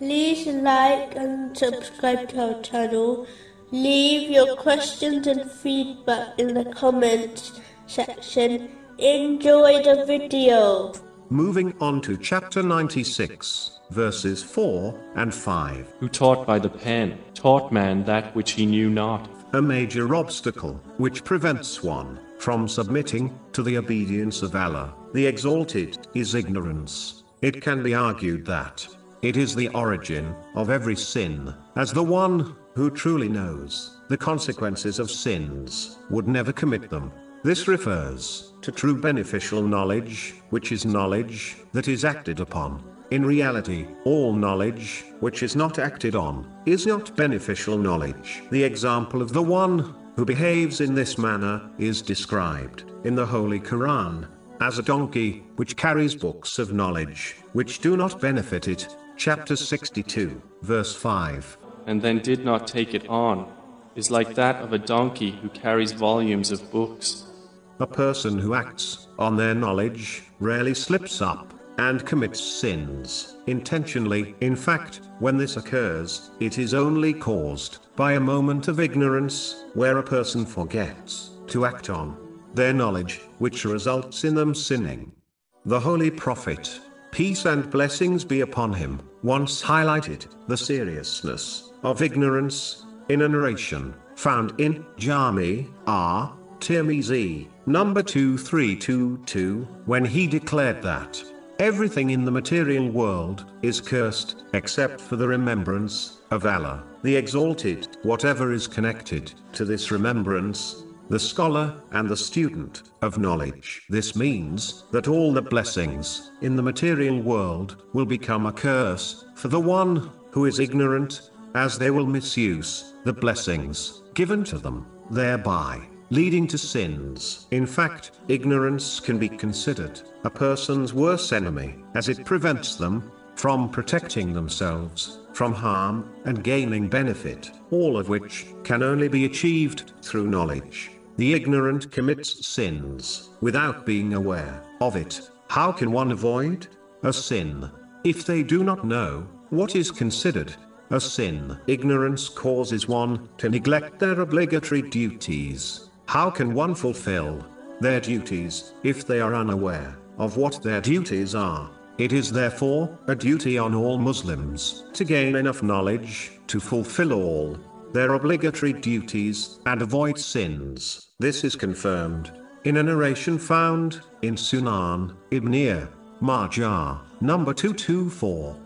like and subscribe to our channel. Leave your questions and feedback in the comments section. Enjoy the video. Moving on to chapter 96, verses 4 and 5. who taught by the pen, taught man that which he knew not. A major obstacle, which prevents one from submitting to the obedience of Allah, the Exalted, is ignorance. It can be argued that it is the origin of every sin, as the one who truly knows the consequences of sins would never commit them. This refers to true beneficial knowledge, which is knowledge that is acted upon. In reality, all knowledge, which is not acted on, is not beneficial knowledge. The example of the one who behaves in this manner is described in the Holy Quran as a donkey which carries books of knowledge which do not benefit it. Chapter 62, verse 5. and then did not take it on, is like that of a donkey who carries volumes of books. A person who acts on their knowledge rarely slips up and commits sins intentionally. In fact, when this occurs, it is only caused by a moment of ignorance where a person forgets to act on their knowledge, which results in them sinning. The Holy Prophet, peace and blessings be upon him, once highlighted the seriousness of ignorance in a narration found in Jami R. Tirmizi, number 2322, when he declared that everything in the material world is cursed except for the remembrance of Allah, the Exalted, whatever is connected to this remembrance the scholar and the student of knowledge. This means that all the blessings in the material world will become a curse for the one who is ignorant, as they will misuse the blessings given to them, thereby leading to sins. In fact, ignorance can be considered a person's worst enemy, as it prevents them from protecting themselves from harm and gaining benefit, all of which can only be achieved through knowledge. The ignorant commits sins without being aware of it. How can one avoid a sin if they do not know what is considered a sin? Ignorance causes one to neglect their obligatory duties. How can one fulfill their duties if they are unaware of what their duties are? It is therefore a duty on all Muslims to gain enough knowledge to fulfill all their obligatory duties and avoid sins. This is confirmed in a narration found in Sunan Ibn Majah, number 224.